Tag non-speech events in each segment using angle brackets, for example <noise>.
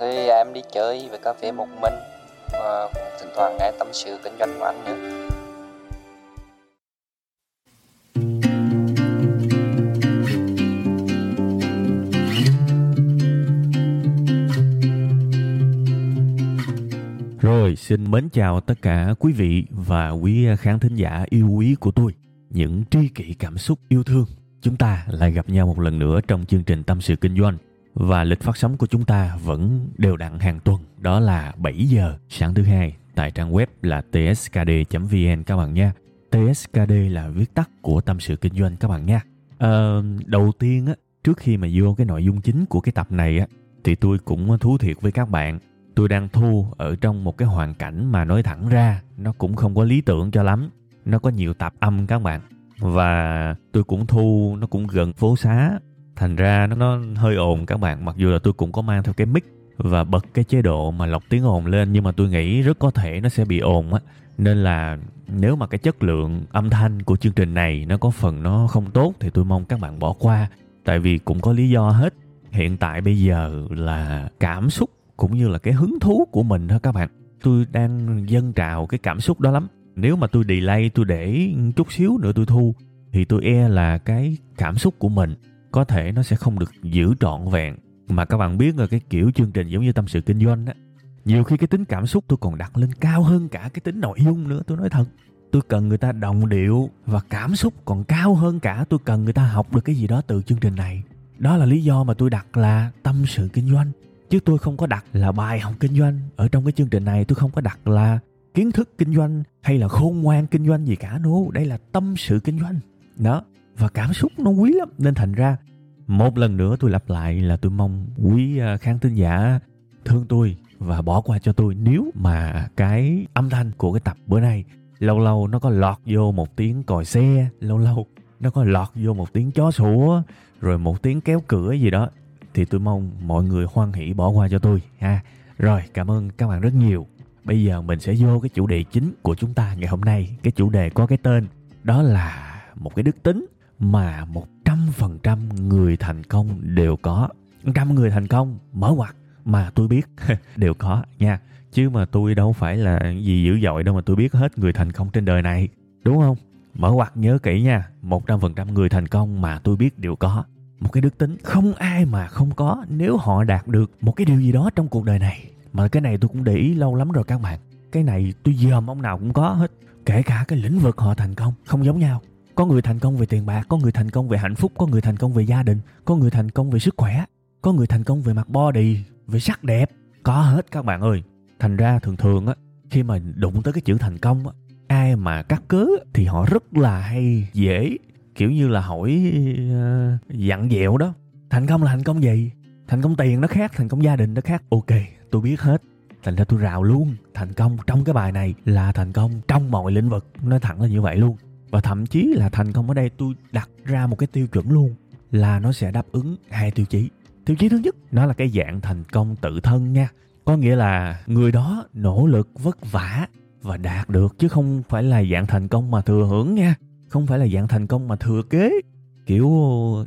Thì à, em đi chơi về cà phê một mình và thỉnh thoảng nghe tâm sự kinh doanh của anh nữa. Rồi, xin mến chào tất cả quý vị và quý khán thính giả yêu quý của tôi. Những tri kỷ cảm xúc yêu thương. Chúng ta lại gặp nhau một lần nữa trong chương trình Tâm sự Kinh doanh. Và lịch phát sóng của chúng ta vẫn đều đặn hàng tuần. Đó là 7 giờ sáng thứ hai tại trang web là tskd.vn các bạn nha. TSKD là viết tắt của Tâm sự Kinh doanh các bạn nha. À, ờ, đầu tiên á, trước khi mà vô cái nội dung chính của cái tập này á, thì tôi cũng thú thiệt với các bạn tôi đang thu ở trong một cái hoàn cảnh mà nói thẳng ra nó cũng không có lý tưởng cho lắm nó có nhiều tạp âm các bạn và tôi cũng thu nó cũng gần phố xá thành ra nó, nó hơi ồn các bạn. Mặc dù là tôi cũng có mang theo cái mic và bật cái chế độ mà lọc tiếng ồn lên nhưng mà tôi nghĩ rất có thể nó sẽ bị ồn á. Nên là nếu mà cái chất lượng âm thanh của chương trình này nó có phần nó không tốt thì tôi mong các bạn bỏ qua. Tại vì cũng có lý do hết. Hiện tại bây giờ là cảm xúc cũng như là cái hứng thú của mình thôi các bạn. Tôi đang dâng trào cái cảm xúc đó lắm. Nếu mà tôi delay tôi để chút xíu nữa tôi thu thì tôi e là cái cảm xúc của mình có thể nó sẽ không được giữ trọn vẹn. Mà các bạn biết là cái kiểu chương trình giống như tâm sự kinh doanh á, nhiều khi cái tính cảm xúc tôi còn đặt lên cao hơn cả cái tính nội dung nữa, tôi nói thật. Tôi cần người ta đồng điệu và cảm xúc còn cao hơn cả, tôi cần người ta học được cái gì đó từ chương trình này. Đó là lý do mà tôi đặt là tâm sự kinh doanh, chứ tôi không có đặt là bài học kinh doanh. Ở trong cái chương trình này tôi không có đặt là kiến thức kinh doanh hay là khôn ngoan kinh doanh gì cả đâu đây là tâm sự kinh doanh. Đó và cảm xúc nó quý lắm nên thành ra một lần nữa tôi lặp lại là tôi mong quý à, khán thính giả thương tôi và bỏ qua cho tôi nếu mà cái âm thanh của cái tập bữa nay lâu lâu nó có lọt vô một tiếng còi xe lâu lâu nó có lọt vô một tiếng chó sủa rồi một tiếng kéo cửa gì đó thì tôi mong mọi người hoan hỷ bỏ qua cho tôi ha. Rồi, cảm ơn các bạn rất nhiều. Bây giờ mình sẽ vô cái chủ đề chính của chúng ta ngày hôm nay. Cái chủ đề có cái tên đó là một cái đức tính mà 100% người thành công đều có. Trăm người thành công, mở ngoặt mà tôi biết, <laughs> đều có nha. Chứ mà tôi đâu phải là gì dữ dội đâu mà tôi biết hết người thành công trên đời này. Đúng không? Mở ngoặt nhớ kỹ nha. 100% người thành công mà tôi biết đều có một cái đức tính không ai mà không có nếu họ đạt được một cái điều gì đó trong cuộc đời này mà cái này tôi cũng để ý lâu lắm rồi các bạn cái này tôi dòm ông nào cũng có hết kể cả cái lĩnh vực họ thành công không giống nhau có người thành công về tiền bạc có người thành công về hạnh phúc có người thành công về gia đình có người thành công về sức khỏe có người thành công về mặt body về sắc đẹp. Có hết các bạn ơi. Thành ra thường thường á khi mà đụng tới cái chữ thành công á ai mà cắt cớ thì họ rất là hay dễ kiểu như là hỏi uh, dặn dẹo đó. Thành công là thành công gì? Thành công tiền nó khác thành công gia đình nó khác. Ok tôi biết hết. Thành ra tôi rào luôn. Thành công trong cái bài này là thành công trong mọi lĩnh vực. Nói thẳng là như vậy luôn và thậm chí là thành công ở đây, tôi đặt ra một cái tiêu chuẩn luôn là nó sẽ đáp ứng hai tiêu chí. Tiêu chí thứ nhất, nó là cái dạng thành công tự thân nha. Có nghĩa là người đó nỗ lực, vất vả và đạt được, chứ không phải là dạng thành công mà thừa hưởng nha. Không phải là dạng thành công mà thừa kế. Kiểu,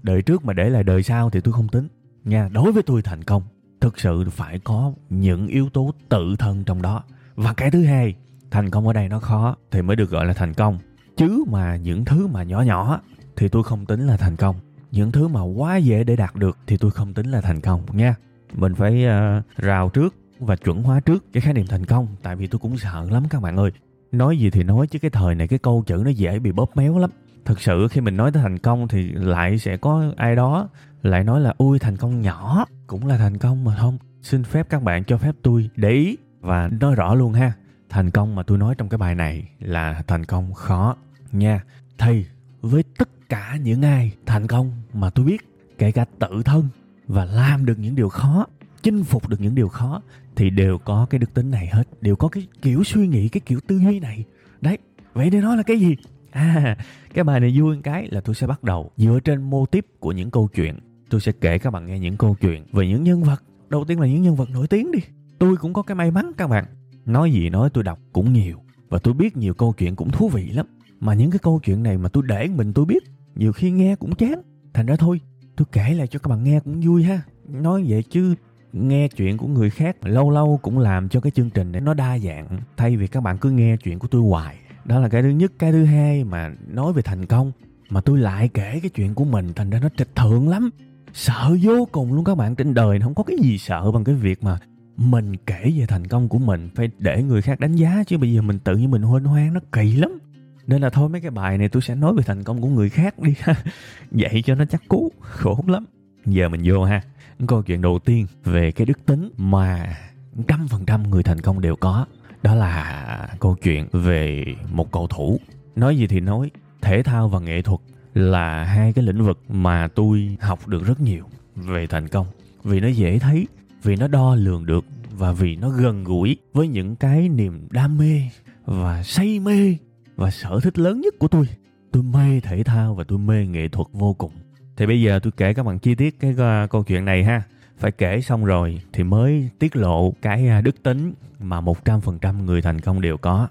đời trước mà để lại đời sau thì tôi không tính nha. Đối với tôi thành công, thực sự phải có những yếu tố tự thân trong đó. Và cái thứ hai, thành công ở đây nó khó thì mới được gọi là thành công chứ mà những thứ mà nhỏ nhỏ thì tôi không tính là thành công. Những thứ mà quá dễ để đạt được thì tôi không tính là thành công nha. Mình phải uh, rào trước và chuẩn hóa trước cái khái niệm thành công tại vì tôi cũng sợ lắm các bạn ơi. Nói gì thì nói chứ cái thời này cái câu chữ nó dễ bị bóp méo lắm. Thực sự khi mình nói tới thành công thì lại sẽ có ai đó lại nói là ui thành công nhỏ cũng là thành công mà không. Xin phép các bạn cho phép tôi để ý và nói rõ luôn ha thành công mà tôi nói trong cái bài này là thành công khó, nha. Thì với tất cả những ai thành công mà tôi biết, kể cả tự thân và làm được những điều khó, chinh phục được những điều khó, thì đều có cái đức tính này hết, đều có cái kiểu suy nghĩ, cái kiểu tư duy này. Đấy, vậy nên nó là cái gì? À cái bài này vui cái là tôi sẽ bắt đầu dựa trên mô tiếp của những câu chuyện. Tôi sẽ kể các bạn nghe những câu chuyện về những nhân vật. Đầu tiên là những nhân vật nổi tiếng đi. Tôi cũng có cái may mắn các bạn nói gì nói tôi đọc cũng nhiều và tôi biết nhiều câu chuyện cũng thú vị lắm. Mà những cái câu chuyện này mà tôi để mình tôi biết, nhiều khi nghe cũng chán. Thành ra thôi, tôi kể lại cho các bạn nghe cũng vui ha. Nói vậy chứ, nghe chuyện của người khác lâu lâu cũng làm cho cái chương trình này nó đa dạng. Thay vì các bạn cứ nghe chuyện của tôi hoài. Đó là cái thứ nhất. Cái thứ hai mà nói về thành công, mà tôi lại kể cái chuyện của mình, thành ra nó trịch thượng lắm. Sợ vô cùng luôn các bạn. Trên đời không có cái gì sợ bằng cái việc mà mình kể về thành công của mình, phải để người khác đánh giá chứ. Bây giờ mình tự nhiên mình huênh hoang, nó kỳ lắm. Nên là thôi, mấy cái bài này tôi sẽ nói về thành công của người khác đi. <laughs> Ha vậy cho nó chắc cú khổ lắm. Giờ mình vô ha. Câu chuyện đầu tiên về cái đức tính mà trăm phần trăm người thành công đều có, đó là câu chuyện về một cầu thủ. Nói gì thì nói, thể thao và nghệ thuật là hai cái lĩnh vực mà tôi học được rất nhiều về thành công. Vì nó dễ thấy vì nó đo lường được và vì nó gần gũi với những cái niềm đam mê và say mê và sở thích lớn nhất của tôi. Tôi mê thể thao và tôi mê nghệ thuật vô cùng. Thì bây giờ tôi kể các bạn chi tiết cái uh, câu chuyện này ha. Phải kể xong rồi thì mới tiết lộ cái uh, đức tính mà 100% người thành công đều có.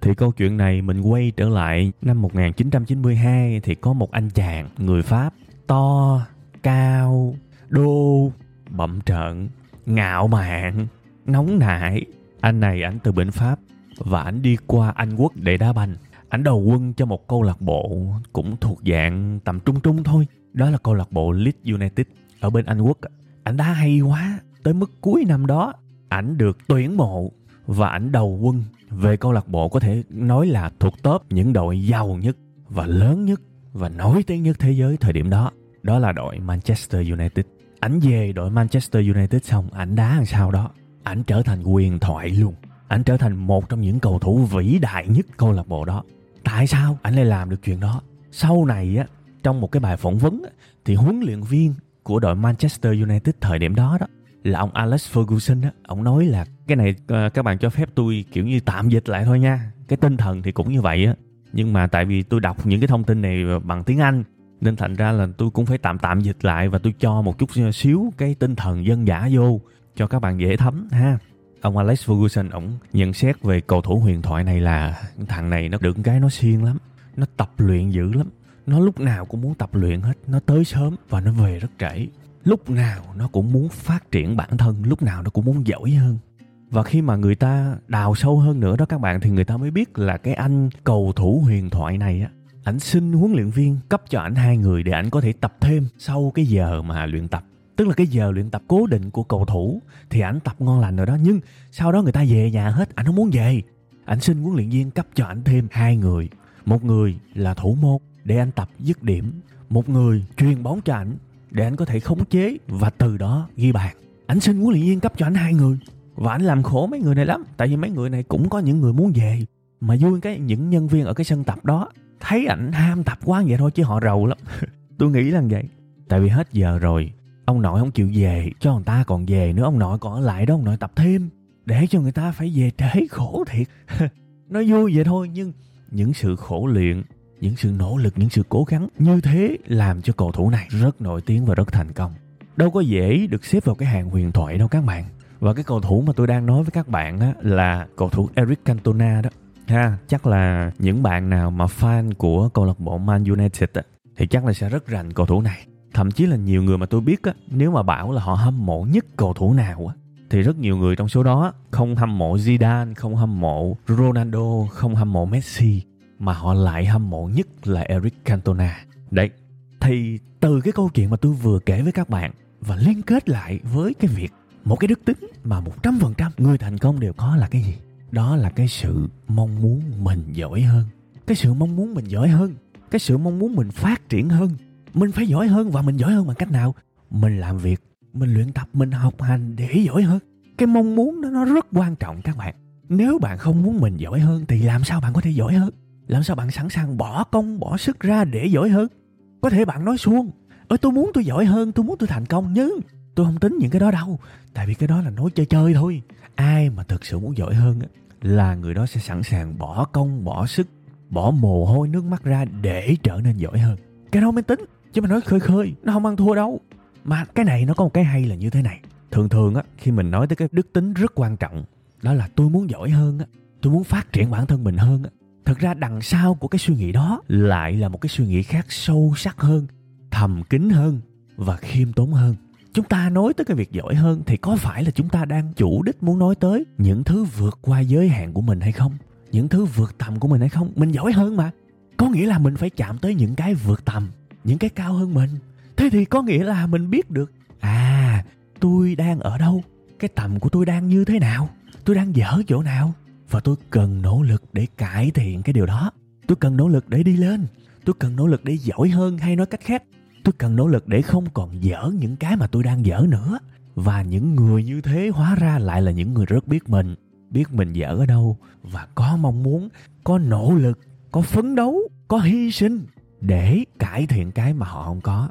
Thì câu chuyện này mình quay trở lại năm 1992 thì có một anh chàng người Pháp to, cao, đô, bậm trợn, ngạo mạn, nóng nảy. Anh này ảnh từ bên Pháp và ảnh đi qua Anh Quốc để đá banh. Ảnh đầu quân cho một câu lạc bộ cũng thuộc dạng tầm trung trung thôi. Đó là câu lạc bộ Leeds United ở bên Anh Quốc. Ảnh đá hay quá, tới mức cuối năm đó ảnh được tuyển mộ và ảnh đầu quân về câu lạc bộ có thể nói là thuộc top những đội giàu nhất và lớn nhất và nổi tiếng nhất thế giới thời điểm đó. Đó là đội Manchester United. Ảnh về đội Manchester United xong, ảnh đá làm sao đó. Ảnh trở thành quyền thoại luôn. Ảnh trở thành một trong những cầu thủ vĩ đại nhất câu lạc bộ đó. Tại sao ảnh lại làm được chuyện đó? Sau này á, trong một cái bài phỏng vấn á, thì huấn luyện viên của đội Manchester United thời điểm đó đó là ông Alex Ferguson á, ông nói là cái này ờ, các bạn cho phép tôi kiểu như tạm dịch lại thôi nha. Cái tinh thần thì cũng như vậy á. Nhưng mà tại vì tôi đọc những cái thông tin này bằng tiếng Anh nên thành ra là tôi cũng phải tạm tạm dịch lại và tôi cho một chút xíu cái tinh thần dân giả vô cho các bạn dễ thấm ha. Ông Alex Ferguson ổng nhận xét về cầu thủ huyền thoại này là thằng này nó được cái nó siêng lắm, nó tập luyện dữ lắm. Nó lúc nào cũng muốn tập luyện hết, nó tới sớm và nó về rất trễ lúc nào nó cũng muốn phát triển bản thân lúc nào nó cũng muốn giỏi hơn và khi mà người ta đào sâu hơn nữa đó các bạn thì người ta mới biết là cái anh cầu thủ huyền thoại này á ảnh xin huấn luyện viên cấp cho ảnh hai người để ảnh có thể tập thêm sau cái giờ mà luyện tập. Tức là cái giờ luyện tập cố định của cầu thủ thì ảnh tập ngon lành rồi đó. Nhưng sau đó người ta về nhà hết, ảnh không muốn về. Ảnh xin huấn luyện viên cấp cho ảnh thêm hai người. Một người là thủ môn để anh tập dứt điểm. Một người truyền bóng cho ảnh để anh có thể khống chế và từ đó ghi bàn. Ảnh xin huấn luyện viên cấp cho anh hai người. Và anh làm khổ mấy người này lắm. Tại vì mấy người này cũng có những người muốn về. Mà vui cái những nhân viên ở cái sân tập đó thấy ảnh ham tập quá vậy thôi chứ họ rầu lắm. <laughs> Tôi nghĩ là vậy. Tại vì hết giờ rồi, ông nội không chịu về, cho người ta còn về nữa, ông nội còn ở lại đó, ông nội tập thêm, để cho người ta phải về trễ khổ thiệt. <laughs> Nói vui vậy thôi, nhưng những sự khổ luyện, những sự nỗ lực, những sự cố gắng như thế làm cho cầu thủ này rất nổi tiếng và rất thành công. Đâu có dễ được xếp vào cái hàng huyền thoại đâu các bạn. Và cái cầu thủ mà tôi đang nói với các bạn á là cầu thủ Eric Cantona đó ha chắc là những bạn nào mà fan của câu lạc bộ Man United á, thì chắc là sẽ rất rành cầu thủ này thậm chí là nhiều người mà tôi biết á nếu mà bảo là họ hâm mộ nhất cầu thủ nào á thì rất nhiều người trong số đó không hâm mộ Zidane, không hâm mộ Ronaldo, không hâm mộ Messi mà họ lại hâm mộ nhất là Eric Cantona. Đấy, thì từ cái câu chuyện mà tôi vừa kể với các bạn và liên kết lại với cái việc một cái đức tính mà 100% người thành công đều có là cái gì? Đó là cái sự mong muốn mình giỏi hơn. Cái sự mong muốn mình giỏi hơn. Cái sự mong muốn mình phát triển hơn. Mình phải giỏi hơn và mình giỏi hơn bằng cách nào? Mình làm việc, mình luyện tập, mình học hành để giỏi hơn. Cái mong muốn đó nó rất quan trọng các bạn. Nếu bạn không muốn mình giỏi hơn thì làm sao bạn có thể giỏi hơn? làm sao bạn sẵn sàng bỏ công bỏ sức ra để giỏi hơn có thể bạn nói suông ơi tôi muốn tôi giỏi hơn tôi muốn tôi thành công nhưng tôi không tính những cái đó đâu. Tại vì cái đó là nói chơi chơi thôi. Ai mà thực sự muốn giỏi hơn á, là người đó sẽ sẵn sàng bỏ công bỏ sức bỏ mồ hôi nước mắt ra để trở nên giỏi hơn. Cái đó mới tính chứ mà nói khơi khơi nó không ăn thua đâu. Mà cái này nó có một cái hay là như thế này. Thường thường á khi mình nói tới cái đức tính rất quan trọng đó là tôi muốn giỏi hơn á tôi muốn phát triển bản thân mình hơn á. Thực ra đằng sau của cái suy nghĩ đó lại là một cái suy nghĩ khác sâu sắc hơn thầm kín hơn và khiêm tốn hơn chúng ta nói tới cái việc giỏi hơn thì có phải là chúng ta đang chủ đích muốn nói tới những thứ vượt qua giới hạn của mình hay không? Những thứ vượt tầm của mình hay không? Mình giỏi hơn mà. Có nghĩa là mình phải chạm tới những cái vượt tầm, những cái cao hơn mình. Thế thì có nghĩa là mình biết được à tôi đang ở đâu? Cái tầm của tôi đang như thế nào? Tôi đang dở chỗ nào? Và tôi cần nỗ lực để cải thiện cái điều đó. Tôi cần nỗ lực để đi lên. Tôi cần nỗ lực để giỏi hơn hay nói cách khác tôi cần nỗ lực để không còn dở những cái mà tôi đang dở nữa. Và những người như thế hóa ra lại là những người rất biết mình. Biết mình dở ở đâu và có mong muốn, có nỗ lực, có phấn đấu, có hy sinh để cải thiện cái mà họ không có.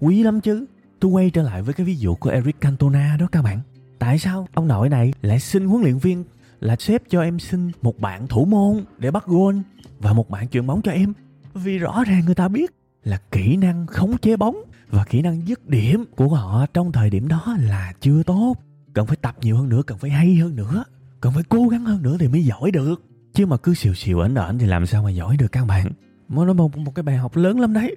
Quý lắm chứ? Tôi quay trở lại với cái ví dụ của Eric Cantona đó các bạn. Tại sao ông nội này lại xin huấn luyện viên là sếp cho em xin một bạn thủ môn để bắt gôn và một bạn chuyền bóng cho em? Vì rõ ràng người ta biết là kỹ năng khống chế bóng và kỹ năng dứt điểm của họ trong thời điểm đó là chưa tốt. Cần phải tập nhiều hơn nữa cần phải hay hơn nữa cần phải cố gắng hơn nữa thì mới giỏi được. Chứ mà cứ xìu xìu ảnh ảnh thì làm sao mà giỏi được các bạn? Nó là một, một cái bài học lớn lắm đấy.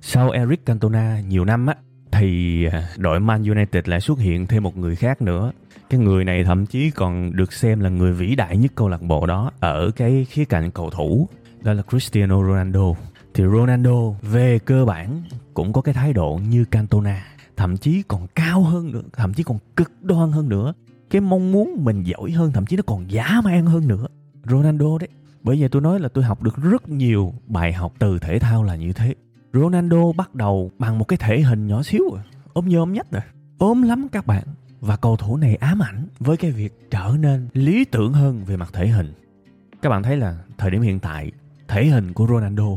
Sau Eric Cantona nhiều năm á thì à, đội Man United lại xuất hiện thêm một người khác nữa. Cái người này thậm chí còn được xem là người vĩ đại nhất câu lạc bộ đó ở cái khía cạnh cầu thủ đó là Cristiano Ronaldo thì Ronaldo về cơ bản cũng có cái thái độ như Cantona, thậm chí còn cao hơn nữa, thậm chí còn cực đoan hơn nữa. Cái mong muốn mình giỏi hơn, thậm chí nó còn dã man hơn nữa. Ronaldo đấy, bởi vậy tôi nói là tôi học được rất nhiều bài học từ thể thao là như thế. Ronaldo bắt đầu bằng một cái thể hình nhỏ xíu rồi ốm nhem ốm nhách rồi ốm lắm các bạn. Và cầu thủ này ám ảnh với cái việc trở nên lý tưởng hơn về mặt thể hình. Các bạn thấy là thời điểm hiện tại, thể hình của Ronaldo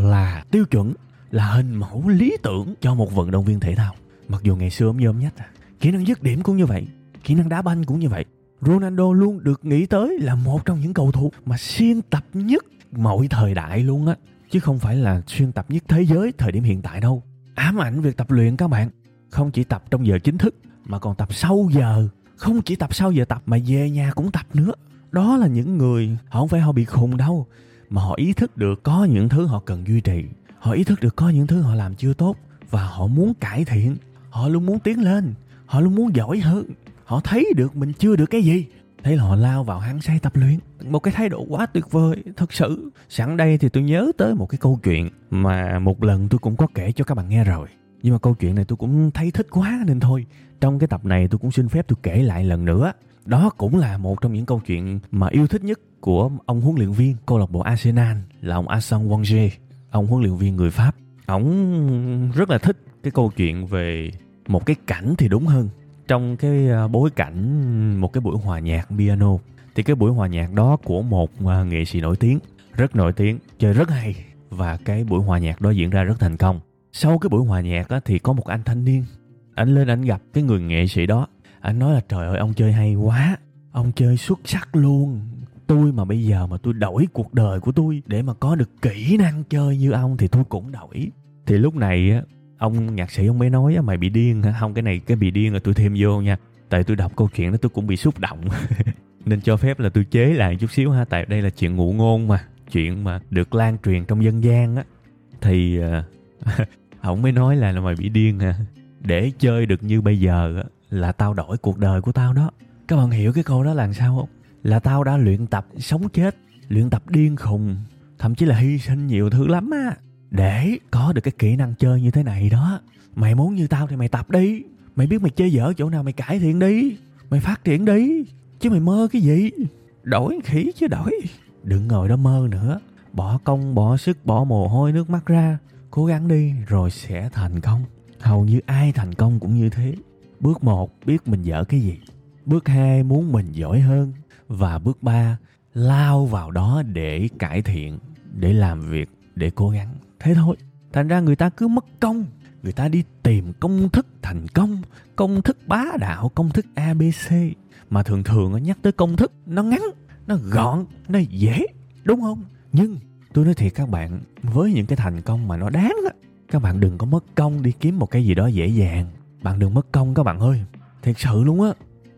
là tiêu chuẩn, là hình mẫu lý tưởng cho một vận động viên thể thao. Mặc dù ngày xưa ông nhôm nhất à kỹ năng dứt điểm cũng như vậy, kỹ năng đá banh cũng như vậy. Ronaldo luôn được nghĩ tới là một trong những cầu thủ mà xuyên tập nhất mọi thời đại luôn á, chứ không phải là xuyên tập nhất thế giới thời điểm hiện tại đâu. Ám ảnh việc tập luyện các bạn, không chỉ tập trong giờ chính thức, mà còn tập sau giờ. Không chỉ tập sau giờ tập mà về nhà cũng tập nữa. Đó là những người họ không phải họ bị khùng đâu mà họ ý thức được có những thứ họ cần duy trì. Họ ý thức được có những thứ họ làm chưa tốt và họ muốn cải thiện. Họ luôn muốn tiến lên. Họ luôn muốn giỏi hơn. Họ thấy được mình chưa được cái gì. Thế là họ lao vào hăng say tập luyện. Một cái thái độ quá tuyệt vời, thật sự. Sẵn đây thì tôi nhớ tới một cái câu chuyện mà một lần tôi cũng có kể cho các bạn nghe rồi. Nhưng mà câu chuyện này tôi cũng thấy thích quá nên thôi. Trong cái tập này tôi cũng xin phép tôi kể lại lần nữa. Đó cũng là một trong những câu chuyện mà yêu thích nhất của ông huấn luyện viên câu lạc bộ Arsenal là ông Arsene Wenger. Ông huấn luyện viên người Pháp. Ông rất là thích cái câu chuyện về một cái cảnh thì đúng hơn. Trong cái à, bối cảnh một cái buổi hòa nhạc piano thì cái buổi hòa nhạc đó của một à, nghệ sĩ nổi tiếng rất nổi tiếng chơi rất hay và cái buổi hòa nhạc đó diễn ra rất thành công. Sau cái buổi hòa nhạc á, thì có một anh thanh niên anh lên anh gặp cái người nghệ sĩ đó. Anh nói là trời ơi ông chơi hay quá ông chơi xuất sắc luôn tôi mà bây giờ mà tôi đổi cuộc đời của tôi để mà có được kỹ năng chơi như ông thì tôi cũng đổi thì lúc này á ông nhạc sĩ ông mới nói mày bị điên hả? Không cái này cái bị điên là tôi thêm vô nha. Tại tôi đọc câu chuyện đó tôi cũng bị xúc động. <laughs> Nên cho phép là tôi chế lại chút xíu ha tại đây là chuyện ngụ ngôn mà chuyện mà được lan truyền trong dân gian á. Thì uh, <laughs> ông mới nói là, là mày bị điên hả? Để chơi được như bây giờ á là tao đổi cuộc đời của tao đó. Các bạn hiểu cái câu đó là sao không là tao đã luyện tập sống chết, luyện tập điên khùng, thậm chí là hy sinh nhiều thứ lắm á. Để có được cái kỹ năng chơi như thế này đó, mày muốn như tao thì mày tập đi. Mày biết mày chơi dở chỗ nào mày cải thiện đi, mày phát triển đi, chứ mày mơ cái gì? Đổi khỉ chứ đổi. Đừng ngồi đó mơ nữa. Bỏ công, bỏ sức, bỏ mồ hôi nước mắt ra. Cố gắng đi, rồi sẽ thành công. Hầu như ai thành công cũng như thế. Bước một, biết mình dở cái gì bước hai muốn mình giỏi hơn và bước ba lao vào đó để cải thiện, để làm việc, để cố gắng. Thế thôi. Thành ra người ta cứ mất công. Người ta đi tìm công thức thành công công thức bá đạo, công thức abc mà thường thường nhắc tới công thức, nó ngắn, nó gọn, nó dễ, đúng không? Nhưng tôi nói thiệt các bạn, với những cái thành công mà nó đáng á, các bạn đừng có mất công đi kiếm một cái gì đó dễ dàng. Bạn đừng mất công các bạn ơi. Thiệt sự luôn á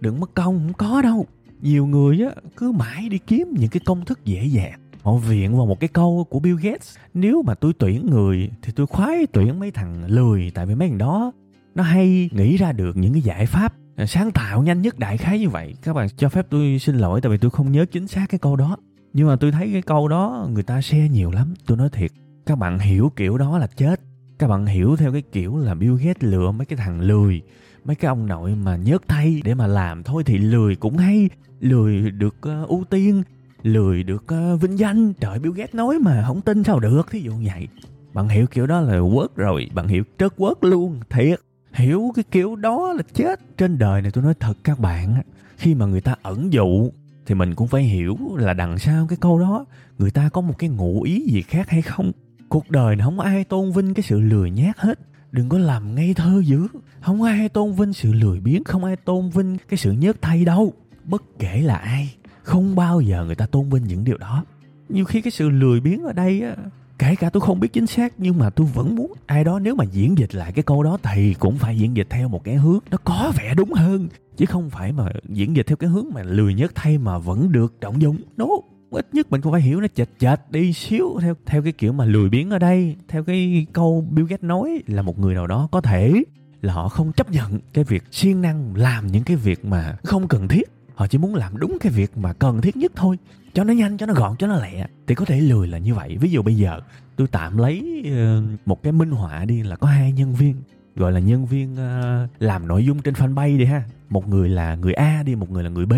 đừng mất công, không có đâu. Nhiều người á, cứ mãi đi kiếm những cái công thức dễ dàng. Họ viện vào một cái câu của Bill Gates. Nếu mà tôi tuyển người, thì tôi khoái tuyển mấy thằng lười, tại vì mấy thằng đó, nó hay nghĩ ra được những cái giải pháp sáng tạo nhanh nhất đại khái như vậy. Các bạn cho phép tôi xin lỗi, tại vì tôi không nhớ chính xác cái câu đó. Nhưng mà tôi thấy cái câu đó, người ta share nhiều lắm, tôi nói thiệt. Các bạn hiểu kiểu đó là chết. Các bạn hiểu theo cái kiểu là Bill Gates lựa mấy cái thằng lười mấy cái ông nội mà nhớt thay để mà làm thôi thì lười cũng hay. Lười được uh, ưu tiên lười được uh, vinh danh. Trời Bill Gates nói mà không tin sao được thí dụ vậy. Bạn hiểu kiểu đó là quất rồi bạn hiểu trớt quất luôn thiệt. Hiểu cái kiểu đó là chết. Trên đời này tôi nói thật các bạn khi mà người ta ẩn dụ thì mình cũng phải hiểu là đằng sau cái câu đó người ta có một cái ngụ ý gì khác hay không? Cuộc đời này không ai tôn vinh cái sự lười nhác hết đừng có làm ngây thơ dữ. Không ai tôn vinh sự lười biếng, không ai tôn vinh cái sự nhớt thay đâu. Bất kể là ai, không bao giờ người ta tôn vinh những điều đó. Nhiều khi cái sự lười biếng ở đây á, kể cả tôi không biết chính xác, nhưng mà tôi vẫn muốn ai đó nếu mà diễn dịch lại cái câu đó thì cũng phải diễn dịch theo một cái hướng nó có vẻ đúng hơn. Chứ không phải mà diễn dịch theo cái hướng mà lười nhất thay mà vẫn được trọng dụng. No ít nhất mình cũng phải hiểu nó chệch chệch đi xíu, theo theo cái kiểu mà lười biếng ở đây, theo cái câu Bill Gates nói là một người nào đó có thể là họ không chấp nhận cái việc siêng năng làm những cái việc mà không cần thiết. Họ chỉ muốn làm đúng cái việc mà cần thiết nhất thôi, cho nó nhanh, cho nó gọn, cho nó lẹ. Thì có thể lười là như vậy. Ví dụ bây giờ, tôi tạm lấy ờ, một cái minh họa đi là có hai nhân viên, gọi là nhân viên ờ, làm nội dung trên fanpage đi ha. Một người là người a đi, một người là người b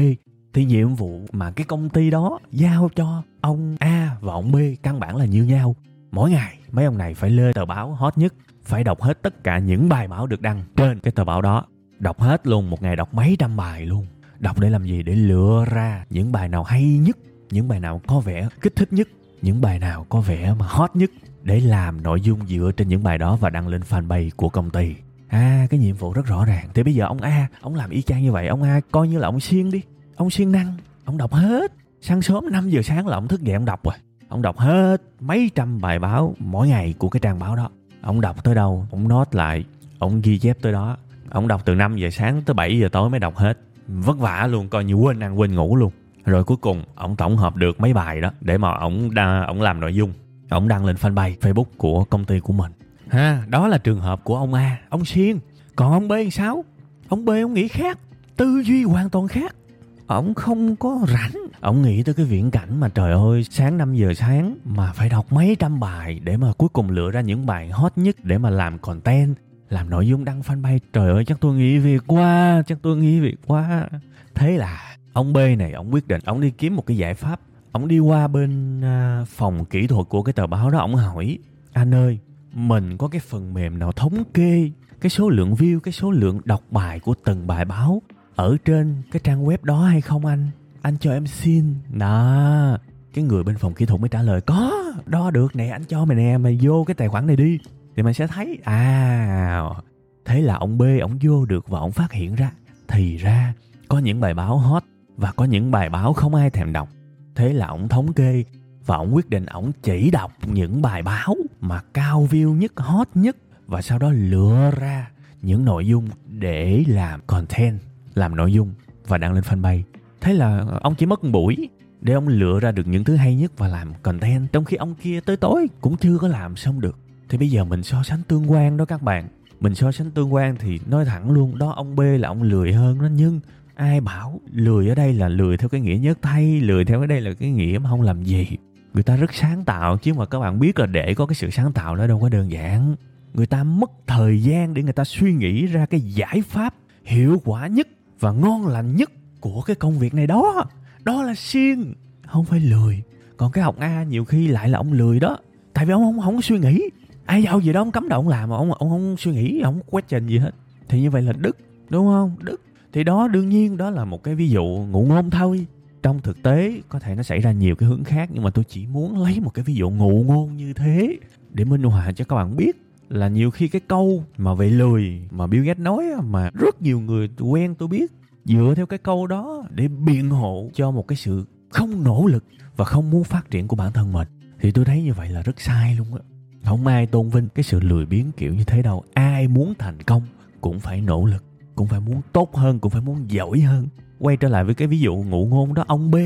thì nhiệm vụ mà cái công ty đó giao cho ông a và ông b căn bản là như nhau. Mỗi ngày, mấy ông này phải lên tờ báo hot nhất, phải đọc hết tất cả những bài báo được đăng trên cái tờ báo đó. Đọc hết luôn, một ngày đọc mấy trăm bài luôn. Đọc để làm gì? Để lựa ra những bài nào hay nhất, những bài nào có vẻ kích thích nhất, những bài nào có vẻ mà hot nhất, để làm nội dung dựa trên những bài đó và đăng lên fanpage của công ty. À cái nhiệm vụ rất rõ ràng. Thì bây giờ ông a, ông làm y chang như vậy, ông a coi như là ông siêng đi ông siêng năng, ông đọc hết. Sáng sớm 5 giờ sáng là ông thức dậy ông đọc rồi. Ông đọc hết mấy trăm bài báo mỗi ngày của cái trang báo đó. Ông đọc tới đâu, ông nốt lại, ông ghi chép tới đó. Ông đọc từ 5 giờ sáng tới 7 giờ tối mới đọc hết. Vất vả luôn, coi như quên ăn quên ngủ luôn. Rồi cuối cùng, ông tổng hợp được mấy bài đó để mà ông đa, ông làm nội dung. Ông đăng lên fanpage facebook của công ty của mình. Ha, đó là trường hợp của ông a. Ông siêng, còn ông b sao? Ông b ông nghĩ khác, tư duy hoàn toàn khác ông không có rảnh. Ông nghĩ tới cái viễn cảnh mà trời ơi sáng 5 giờ sáng mà phải đọc mấy trăm bài để mà cuối cùng lựa ra những bài hot nhất để mà làm content làm nội dung đăng fanpage. Trời ơi chắc tôi nghĩ việc quá chắc tôi nghĩ việc quá. Thế là ông b này ông quyết định ông đi kiếm một cái giải pháp. Ông đi qua bên uh, phòng kỹ thuật của cái tờ báo đó ông hỏi anh ơi mình có cái phần mềm nào thống kê cái số lượng view cái số lượng đọc bài của từng bài báo? Ở trên cái trang web đó hay không anh? Anh cho em xin. Đó cái người bên phòng kỹ thuật mới trả lời, có, đo được nè, anh cho mày nè, mày vô cái tài khoản này đi. Thì mày sẽ thấy à thế là ông b, ông vô được và ông phát hiện ra. Thì ra, có những bài báo hot và có những bài báo không ai thèm đọc. Thế là ông thống kê và ông quyết định ông chỉ đọc những bài báo mà cao view nhất, hot nhất và sau đó lựa ra những nội dung để làm content làm nội dung và đăng lên fanpage. Thế là ông chỉ mất một buổi để ông lựa ra được những thứ hay nhất và làm content. Trong khi ông kia tới tối cũng chưa có làm xong được. Thì bây giờ mình so sánh tương quan đó các bạn. Mình so sánh tương quan thì nói thẳng luôn, đó ông b là ông lười hơn đó. Nhưng ai bảo lười ở đây là lười theo cái nghĩa nhất thay, lười theo cái đây là cái nghĩa mà không làm gì. Người ta rất sáng tạo chứ mà các bạn biết là để có cái sự sáng tạo nó đâu có đơn giản. Người ta mất thời gian để người ta suy nghĩ ra cái giải pháp hiệu quả nhất và ngon lành nhất của cái công việc này đó. Đó là siêng. Không phải lười. Còn cái học a nhiều khi lại là ông lười đó. Tại vì ông không không có suy nghĩ. Ai giàu gì đó ông cấm đầu ông làm mà ông ông không suy nghĩ, ông quét trình gì hết. Thì như vậy là đức, đúng không? Đức. Thì đó, đương nhiên đó là một cái ví dụ ngụ ngôn thôi. Trong thực tế, có thể nó xảy ra nhiều cái hướng khác, nhưng mà tôi chỉ muốn lấy một cái ví dụ ngụ ngôn như thế để minh họa cho các bạn biết là nhiều khi cái câu mà vậy lười mà Bill Gates nói mà rất nhiều người quen tôi biết, dựa theo cái câu đó để biện hộ cho một cái sự không nỗ lực và không muốn phát triển của bản thân mình. Thì tôi thấy như vậy là rất sai luôn á. Không ai tôn vinh cái sự lười biếng kiểu như thế đâu. Ai muốn thành công cũng phải nỗ lực, cũng phải muốn tốt hơn, cũng phải muốn giỏi hơn. Quay trở lại với cái ví dụ ngụ ngôn đó, ông b,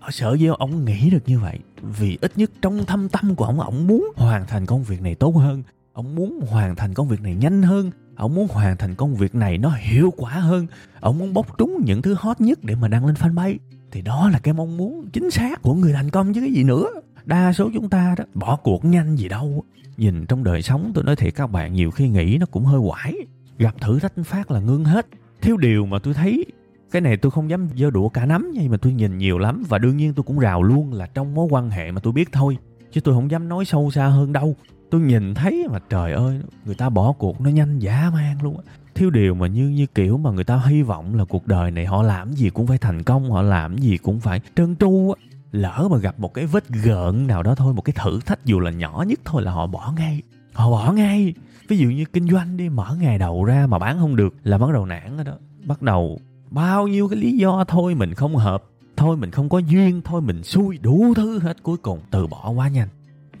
ở sở dĩ ông nghĩ được như vậy? Vì ít nhất trong thâm tâm của ông ông muốn hoàn thành công việc này tốt hơn ông muốn hoàn thành công việc này nhanh hơn, ông muốn hoàn thành công việc này nó hiệu quả hơn, ông muốn bốc trúng những thứ hot nhất để mà đăng lên fanpage. Thì đó là cái mong muốn chính xác của người thành công chứ cái gì nữa. Đa số chúng ta đó, bỏ cuộc nhanh gì đâu. Nhìn trong đời sống, tôi nói thiệt các bạn, nhiều khi nghĩ nó cũng hơi quải. Gặp thử thách phát là ngưng hết. Thiếu điều mà tôi thấy, cái này tôi không dám dơ đũa cả nắm nhưng mà tôi nhìn nhiều lắm và đương nhiên tôi cũng rào luôn là trong mối quan hệ mà tôi biết thôi. Chứ tôi không dám nói sâu xa hơn đâu tôi nhìn thấy mà trời ơi, người ta bỏ cuộc nó nhanh dã man luôn thiếu điều mà như như kiểu mà người ta hy vọng là cuộc đời này họ làm gì cũng phải thành công, họ làm gì cũng phải trơn tru á. Lỡ mà gặp một cái vết gợn nào đó thôi, một cái thử thách dù là nhỏ nhất thôi là họ bỏ ngay. Họ bỏ ngay. Ví dụ như kinh doanh đi, mở ngày đầu ra mà bán không được là bắt đầu nản rồi đó. Bắt đầu bao nhiêu cái lý do thôi mình không hợp, thôi mình không có duyên, thôi mình xui đủ thứ hết cuối cùng, từ bỏ quá nhanh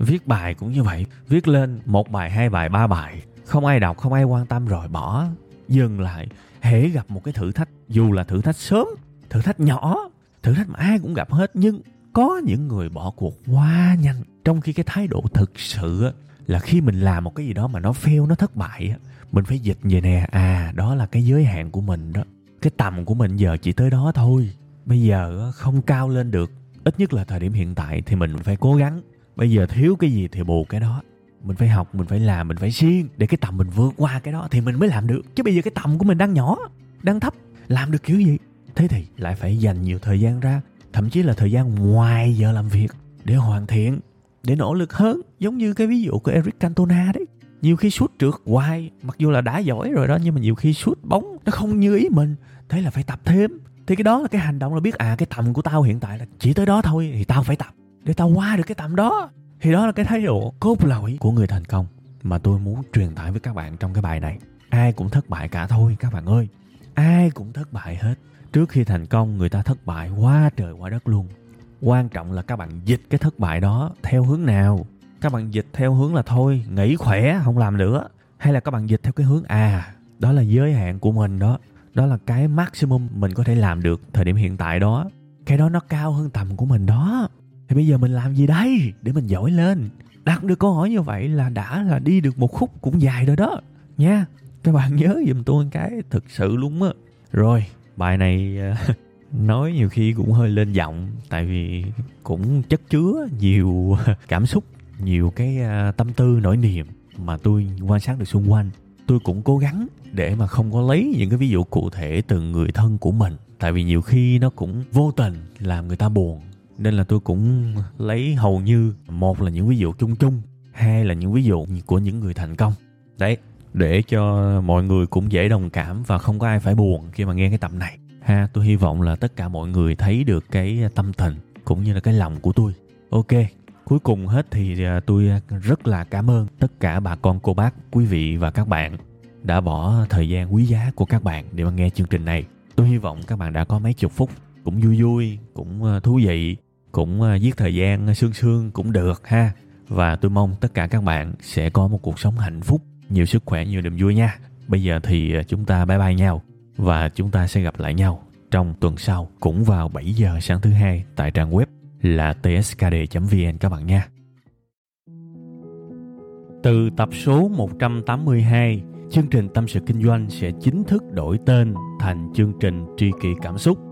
viết bài cũng như vậy. Viết lên một bài, hai bài, ba bài. Không ai đọc, không ai quan tâm rồi bỏ. Dừng lại. Hễ gặp một cái thử thách, dù là thử thách sớm, thử thách nhỏ, thử thách mà ai cũng gặp hết, nhưng có những người bỏ cuộc quá nhanh. Trong khi cái thái độ thực sự là khi mình làm một cái gì đó mà nó fail, nó thất bại mình phải dịch về nè à đó là cái giới hạn của mình đó. Cái tầm của mình giờ chỉ tới đó thôi. Bây giờ không cao lên được. Ít nhất là thời điểm hiện tại thì mình phải cố gắng bây giờ thiếu cái gì thì bù cái đó. Mình phải học, mình phải làm, mình phải siêng để cái tầm mình vượt qua cái đó thì mình mới làm được. Chứ bây giờ cái tầm của mình đang nhỏ, đang thấp, làm được kiểu gì? Thế thì lại phải dành nhiều thời gian ra, thậm chí là thời gian ngoài giờ làm việc để hoàn thiện, để nỗ lực hơn. Giống như cái ví dụ của Eric Cantona đấy. Nhiều khi sút trượt hoài, mặc dù là đã giỏi rồi đó, nhưng mà nhiều khi sút bóng nó không như ý mình. Thế là phải tập thêm. Thì cái đó là cái hành động là biết à cái tầm của tao hiện tại là chỉ tới đó thôi thì tao phải tập để tao qua được cái tầm đó. Thì đó là cái thái độ cốt lõi của người thành công mà tôi muốn truyền tải với các bạn trong cái bài này. Ai cũng thất bại cả thôi, các bạn ơi. Ai cũng thất bại hết. Trước khi thành công, người ta thất bại quá trời quá đất luôn. Quan trọng là các bạn dịch cái thất bại đó theo hướng nào. Các bạn dịch theo hướng là thôi, nghỉ khỏe, không làm nữa. Hay là các bạn dịch theo cái hướng à đó là giới hạn của mình đó. Đó là cái maximum mình có thể làm được thời điểm hiện tại đó. Cái đó nó cao hơn tầm của mình đó thì bây giờ mình làm gì đây? Để mình giỏi lên. Đặt được câu hỏi như vậy là đã là đi được một khúc cũng dài rồi đó. Nha, các bạn nhớ giùm tôi cái thực sự luôn á. Rồi, bài này ờ, <laughs> nói nhiều khi cũng hơi lên giọng, tại vì cũng chất chứa nhiều ờ, cảm xúc, nhiều cái ờ, tâm tư, nỗi niềm mà tôi quan sát được xung quanh. Tôi cũng cố gắng để mà không có lấy những cái ví dụ cụ thể từ người thân của mình, tại vì nhiều khi nó cũng vô tình làm người ta buồn nên là tôi cũng lấy hầu như một là những ví dụ chung chung, hai là những ví dụ của những người thành công. Đấy, để cho mọi người cũng dễ đồng cảm và không có ai phải buồn khi mà nghe cái tập này. Ha, tôi hy vọng là tất cả mọi người thấy được cái tâm tình cũng như là cái lòng của tôi. Ok, cuối cùng hết thì à, tôi rất là cảm ơn tất cả bà con, cô bác, quý vị và các bạn đã bỏ thời gian quý giá của các bạn để mà nghe chương trình này. Tôi hy vọng các bạn đã có mấy chục phút cũng vui vui, cũng à, thú vị cũng à, giết thời gian à, sương sương cũng được ha và tôi mong tất cả các bạn sẽ có một cuộc sống hạnh phúc nhiều sức khỏe nhiều niềm vui nha bây giờ thì à, chúng ta bye bye nhau và chúng ta sẽ gặp lại nhau trong tuần sau cũng vào 7 giờ sáng thứ hai tại trang web là tskd.vn các bạn nha. Từ tập số 182, chương trình Tâm sự Kinh doanh sẽ chính thức đổi tên thành chương trình Tri kỷ Cảm xúc.